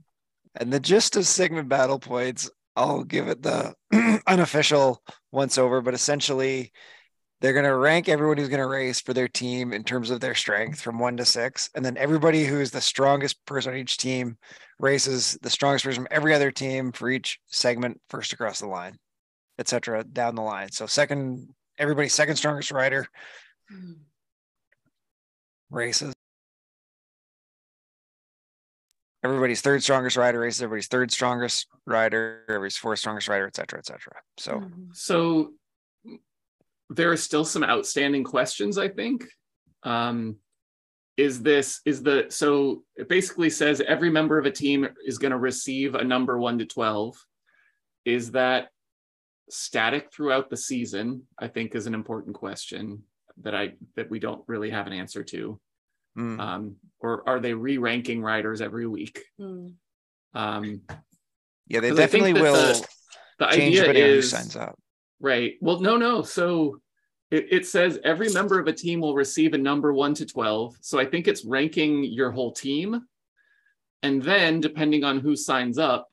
And the gist of segment battle points, I'll give it the <clears throat> unofficial once over, but essentially they're going to rank everyone who's going to race for their team in terms of their strength from one to six. And then everybody who's the strongest person on each team races the strongest person from every other team for each segment first across the line, etc. down the line. So second, everybody's second strongest rider hmm. races. Everybody's third strongest rider races, everybody's third strongest rider, everybody's fourth strongest rider, et cetera, et cetera. So Mhm. So there are still some outstanding questions, I think. Um, is this is the so it basically says every member of a team is going to receive a number one to 12. Is that static throughout the season? I think is an important question that I that we don't really have an answer to. Mm, Um, or are they re-ranking riders every week? Mm. Um, yeah, they definitely will the- the change idea depending on who is signs up. Right. Well, no, no. So it, it says every member of a team will receive a number one to 12. So I think it's ranking your whole team. And then depending on who signs up,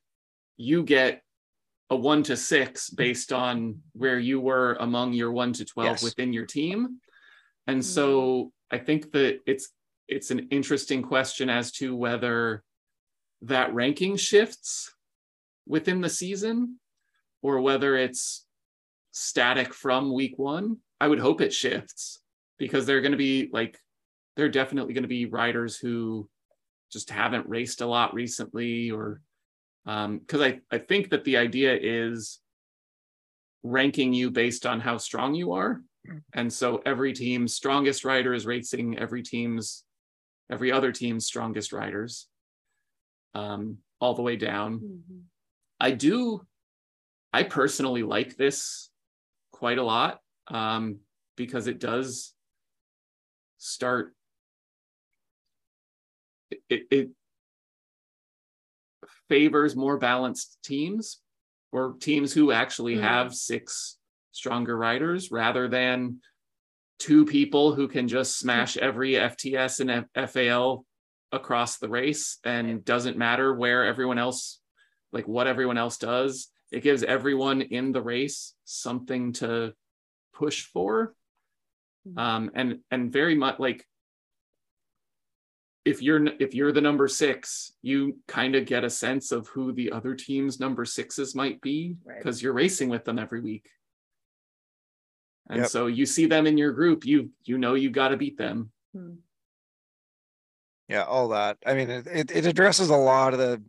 you get a one to six based on where you were among your one to 12 Yes. within your team. And so I think that it's it's an interesting question as to whether that ranking shifts within the season or whether it's static from week one. I would hope it shifts because they're going to be like, they're definitely going to be riders who just haven't raced a lot recently or um, because I, I think that the idea is ranking you based on how strong you are. Mm. And so every team's strongest rider is racing every team's, every other team's strongest riders um, all the way down. Mhm. I do, I personally like this quite a lot um, because it does start, it, it favors more balanced teams or teams who actually Mhm. have six stronger riders rather than two people who can just smash every FTS and F- FAL across the race and doesn't matter where everyone else like what everyone else does it gives everyone in the race something to push for Mhm. um and and very much like if you're if you're the number six you kind of get a sense of who the other team's number sixes might be Right. because you're racing with them every week and Yep. so you see them in your group you you know you got to beat them Hmm. Yeah, all that. I mean, it, it, it addresses a lot of the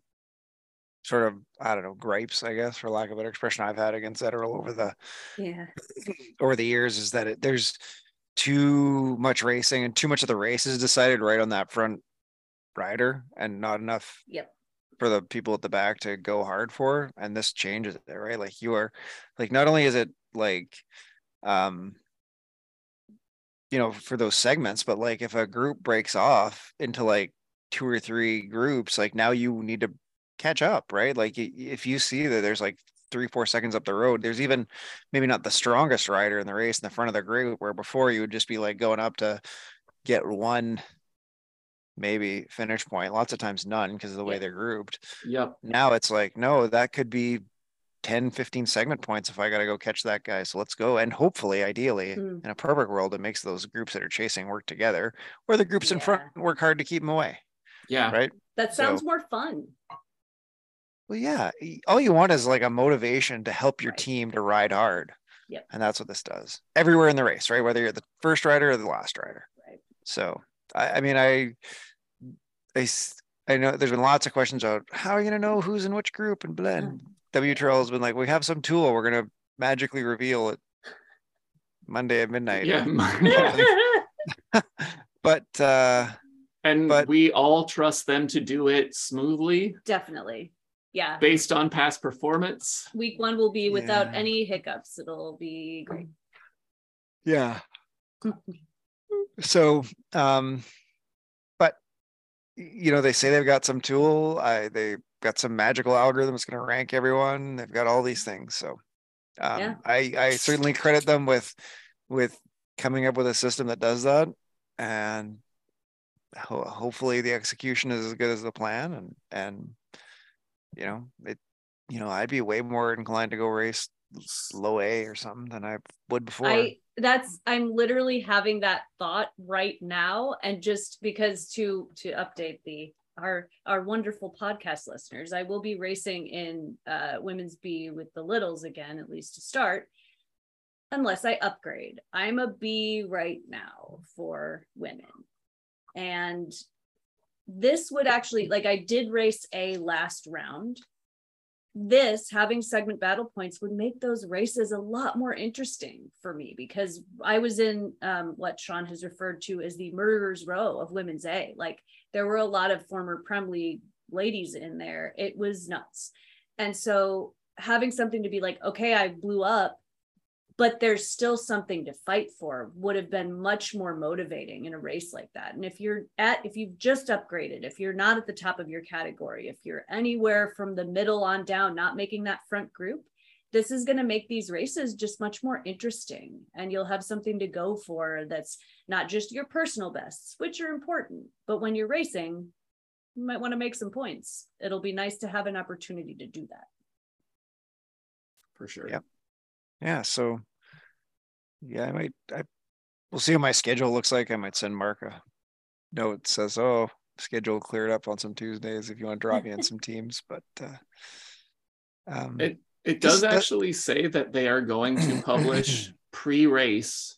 sort of, I don't know, gripes, I guess, for lack of a better expression I've had against Eterl over the Yeah. <clears throat> over the years is that it, there's too much racing and too much of the race is decided right on that front rider and not enough Yep. for the people at the back to go hard for and this changes it right like you are like not only is it like um you know for those segments but like if a group breaks off into like two or three groups like now you need to catch up right? Like if you see that there's like three four seconds up the road there's even maybe not the strongest rider in the race in the front of the group where before you would just be like going up to get one maybe finish point lots of times none because of the way Yeah. they're grouped. Yep. Now it's like no that could be 10 15 segment points if i got to go catch that guy so let's go and hopefully ideally Hmm. in a perfect world it makes those groups that are chasing work together or the groups in front work hard to keep them away yeah right That sounds So- more fun. well yeah all you want is like a motivation to help your Right. team to ride hard Yep. and that's what this does everywhere in the race right whether you're the first rider or the last rider Right. so i, I mean I, I s- I know there's been lots of questions about how are you going to know who's in which group and blend WTRL has been like, we have some tool we're gonna magically reveal it Monday at midnight. yeah <laughs> <laughs> <laughs> But uh and But- we all trust them to do it smoothly Definitely. Yeah. based on past performance Week one will be without Yeah. any hiccups. It'll be great. yeah. So um but you know, they say they've got some tool. I they got some magical algorithm that's gonna rank everyone. They've got all these things. So um Yeah. I I certainly credit them with with coming up with a system that does that. And ho- hopefully the execution is as good as the plan and and you know it you know i'd be way more inclined to go race low a or something than i would before I that's I'm literally having that thought right now and just because to to update the our our wonderful podcast listeners. I will be racing in uh women's B with the littles again at least to start unless I upgrade. I'm a B right now for women. And this would actually like I did race a last round. This having segment battle points would make those races a lot more interesting for me because I was in um, what Sean has referred to as the murderers row of women's A. Like there were a lot of former Prem League ladies in there. It was nuts. And so having something to be like, okay, I blew up, but there's still something to fight for would have been much more motivating in a race like that. And if you're at, if you've just upgraded, if you're not at the top of your category, if you're anywhere from the middle on down, not making that front group, this is going to make these races just much more interesting and you'll have something to go for that's not just your personal bests which are important but when you're racing you might want to make some points it'll be nice to have an opportunity to do that for sure. Yep. Yeah. So yeah, I might I we'll see what my schedule looks like. I might send Mark a note says, Oh, schedule cleared up on some Tuesdays if you want to drop me in <laughs> some teams. But uh um It it does that- actually say that they are going to <clears throat> publish pre-race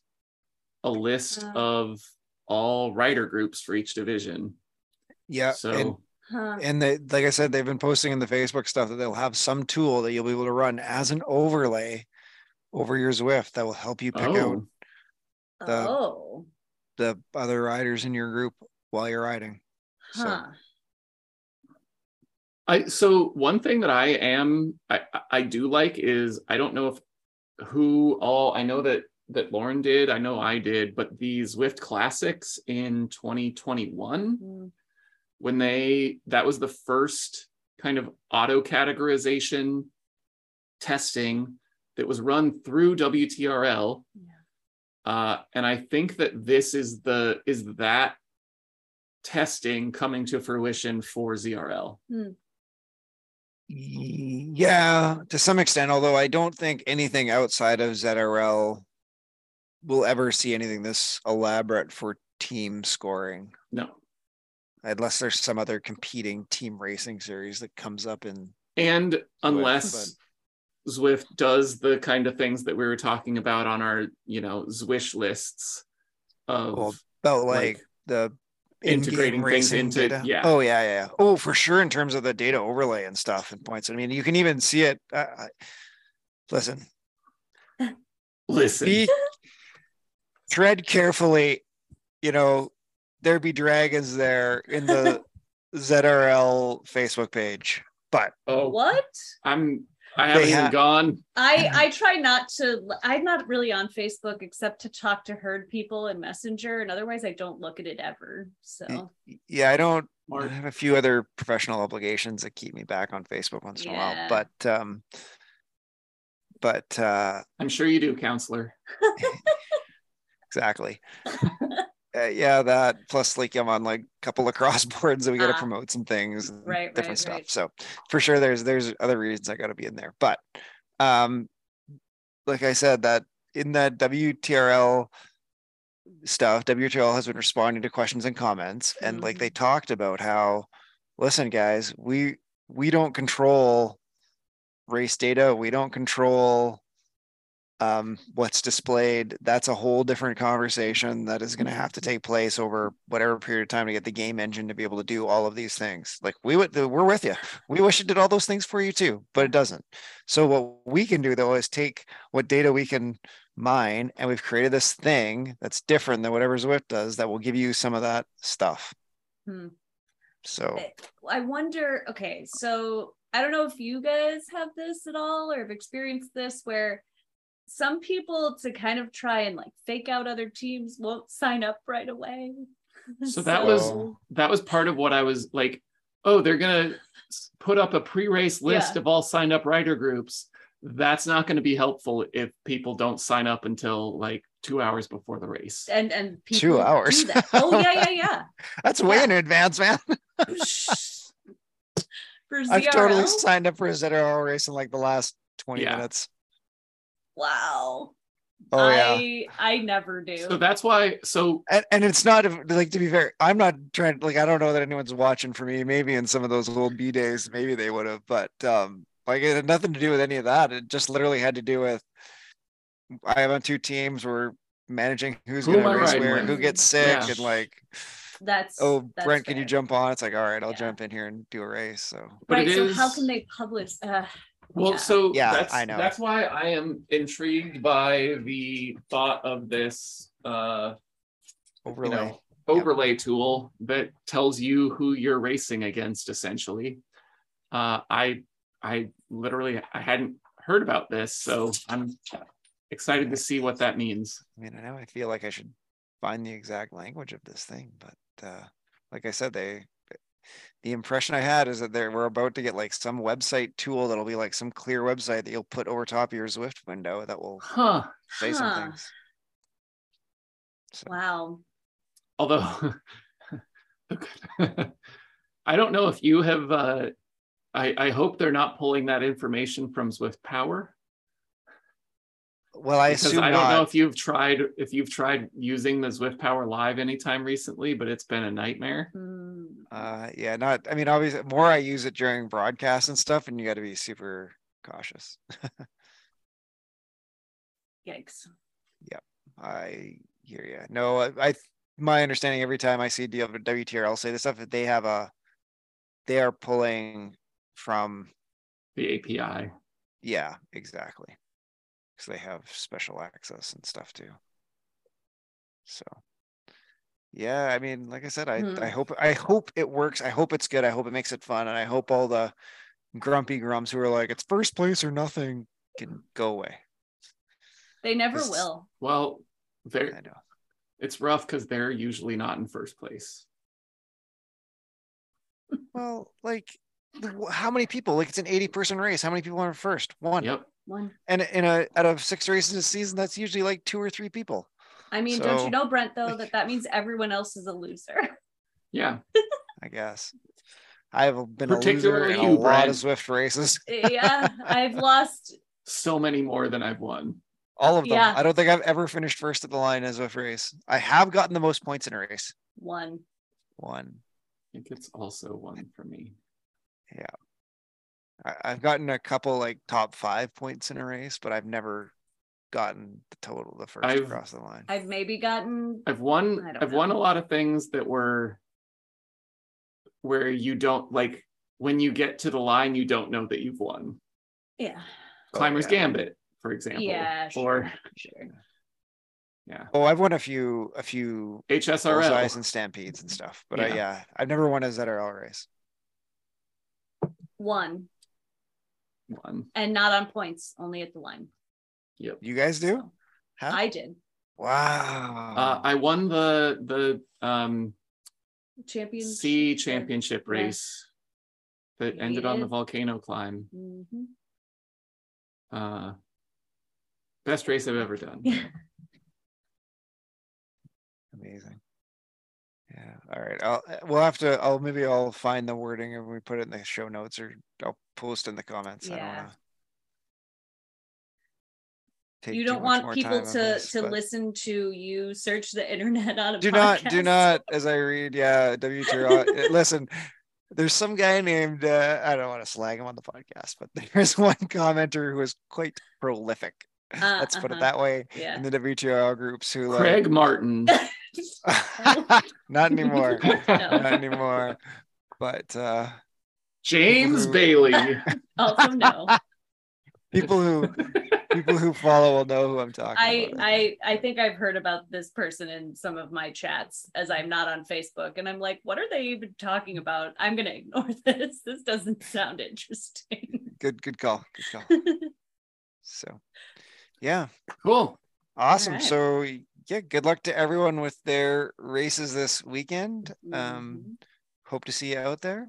a list Uh. of all rider groups for each division. yeah, So and huh. and they like I said, they've been posting in the Facebook stuff that they'll have some tool that you'll be able to run as an overlay over your Zwift that will help you pick out oh, the- oh the other riders in your group while you're riding. So- huh I so one thing that I am I I do like is I don't know if who all I know that that Lauren did, I know I did, but the Zwift Classics in 2021 Mm, when they that was the first kind of auto categorization testing that was run through WTRL. yeah. Uh, and I think that this is the is that testing coming to fruition for ZRL. Yeah, to some extent, although I don't think anything outside of ZRL will ever see anything this elaborate for team scoring, No. unless there's some other competing team racing series that comes up in. And unless Zwift does the kind of things that we were talking about on our, you know, Zwish lists of Well, like, like, the integrating in-game things into- data. yeah. Oh yeah, yeah. yeah. Oh, for sure. In terms of the data overlay and stuff and points. I mean, you can even see it. I, I, listen, listen. be tread carefully you know there be dragons there in the <laughs> zrl facebook page but oh, what I'm I haven't even gone. I I try not to. I'm not really on Facebook except to talk to herd people and Messenger, and otherwise I don't look at it ever. So yeah i don't i have a few other professional obligations that keep me back on facebook once in a while but um but uh I'm sure you do, counselor. <laughs> exactly <laughs> uh, yeah that plus like i'm on like a couple of cross <laughs> boards that we got to Ah. promote some things and Right, different right, stuff. Right. so for sure there's there's other reasons i got to be in there. But um like i said that in that wtrl stuff wtrl has been responding to questions and comments. And like they talked about how listen guys we we don't control race data. We don't control um, what's displayed that's a whole different conversation that is going to have to take place over whatever period of time to get the game engine to be able to do all of these things like we would we're with you we wish it did all those things for you too but it doesn't so what we can do though is take what data we can mine and we've created this thing that's different than whatever Zwift does that will give you some of that stuff Hmm. so I wonder. Okay, so I don't know if you guys have this at all or have experienced this where some people to kind of try and like fake out other teams won't sign up right away. So that was- That was part of what I was like, oh, they're gonna put up a pre-race list Yeah. of all signed up rider groups. That's not going to be helpful if people don't sign up until like two hours before the race. and and people Two hours. Oh yeah, yeah, yeah. <laughs> that's way Yeah. in advance man yeah. <laughs> For i've totally signed up for a ZRL race in like the last 20 Yeah. minutes Wow. oh yeah I I never do. So that's why. So and, and it's not like to be fair i'm not trying like i don't know that anyone's watching for me maybe in some of those old b days maybe they would have but um like it had nothing to do with any of that it just literally had to do with i have on two teams we're managing who's Who going to race where with? who gets sick Yeah. and like that's oh that's brent can you jump on it's like all right i'll Yeah. jump in here and do a race so but right. it So is- how can they publish? Uh, Well, Yeah. so Yeah, that's I know. that's why I am intrigued by the thought of this uh you overlay know overlay tool that tells you who you're racing against essentially. Uh I I literally I hadn't heard about this, so I'm excited to see what that means. I mean, I know I feel like I should find the exact language of this thing, but uh, like I said, they the impression I had is that there we're about to get like some website tool that'll be like some clear website that you'll put over top of your Zwift window that will Huh. say some things. So, Wow. Although <laughs> <laughs> I don't know if you have uh I, I hope they're not pulling that information from ZwiftPower. Well, I because assume I don't not. know if you've tried if you've tried using the Zwift Power Live anytime recently, but it's been a nightmare. Hmm. Uh, yeah, not. I mean, obviously, more I use it during broadcasts and stuff, and you got to be super cautious. <laughs> Yikes. Yep, I hear you. No, I, I my understanding every time I see deal WTR, I'll say this stuff that they have a, they are pulling from. The API. Yeah, exactly. Because they have special access and stuff too. So. Yeah, I mean, like I said, I Hmm. I hope I hope it works. I hope it's good. I hope it makes it fun, and I hope all the grumpy grumps who are like it's first place or nothing can go away. They never This- will. Well, they're know. it's rough because they're usually not in first place. Well, like, how many people? Like, it's an eighty-person race. How many people are in first? One. Yep. One. And in a uh, out of six races a season, that's usually like two or three people. I mean, don't you know, Brent, though, that that means everyone else is a loser. <laughs> Yeah. I guess. I've been a loser Particularly in a you, lot Brent. of Zwift races. <laughs> yeah, I've lost. So many more than I've won. All of them. Yeah. I don't think I've ever finished first at the line as a Zwift race. I have gotten the most points in a race. One. One. I think it's also one for me. I, I've gotten a couple like top five points in a race, but I've never gotten the total the 1st I've- across the line. I've maybe gotten. I've won I don't I've won a lot of things that were where you don't like when you get to the line you don't know that you've won. Yeah. Oh, Climbers yeah. Gambit, for example. Yeah. Sure. Or sure. yeah. Oh, I've won a few, a few HSRL. and stampedes and stuff, but I, Yeah. yeah, I've never won a ZRL race. One. One. And not on points, only at the line. Yep. You guys do? So, Huh? I did. Wow. Uh, I won the the um Champion. C championship Yeah. race that You ended on the volcano climb. Mhm. Uh best race I've ever done. <laughs> Amazing. Yeah. All right. I'll we'll have to I'll maybe I'll find the wording and we put it in the show notes or I'll post in the comments. I don't Yeah. wanna take You don't want people to this, to but- listen to you search the internet <laughs> on a do not do not as I read, yeah, WTR. listen, there's some guy named uh, I don't want to slag him on the podcast, but <laughs> there's one commenter who is quite prolific. Uh, Let's put it uh-huh. that way Yeah. in the WTR groups who like Craig Martin. <laughs> <laughs> not anymore. No. not anymore. But uh James who- Bailey. <laughs> Also no. people who people who follow will know who I'm talking I about. I I think I've heard about this person in some of my chats as I'm not on Facebook and I'm like, what are they even talking about? I'm gonna ignore this. This doesn't sound interesting. good good call. Good call. So yeah. Cool. Awesome. right. So yeah, good luck to everyone with their races this weekend. Um Mhm. hope to see you out there.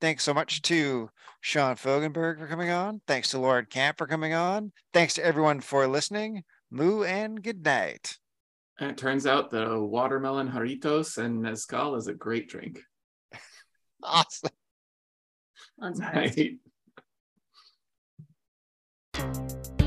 Thanks so much to Sean Fogenberg for coming on. Thanks to Lauren Camp for coming on. Thanks to everyone for listening. Moo and good night. And it turns out the watermelon Jarritos and mezcal is a great drink. <laughs> Awesome. Unsurprised. <laughs> Right.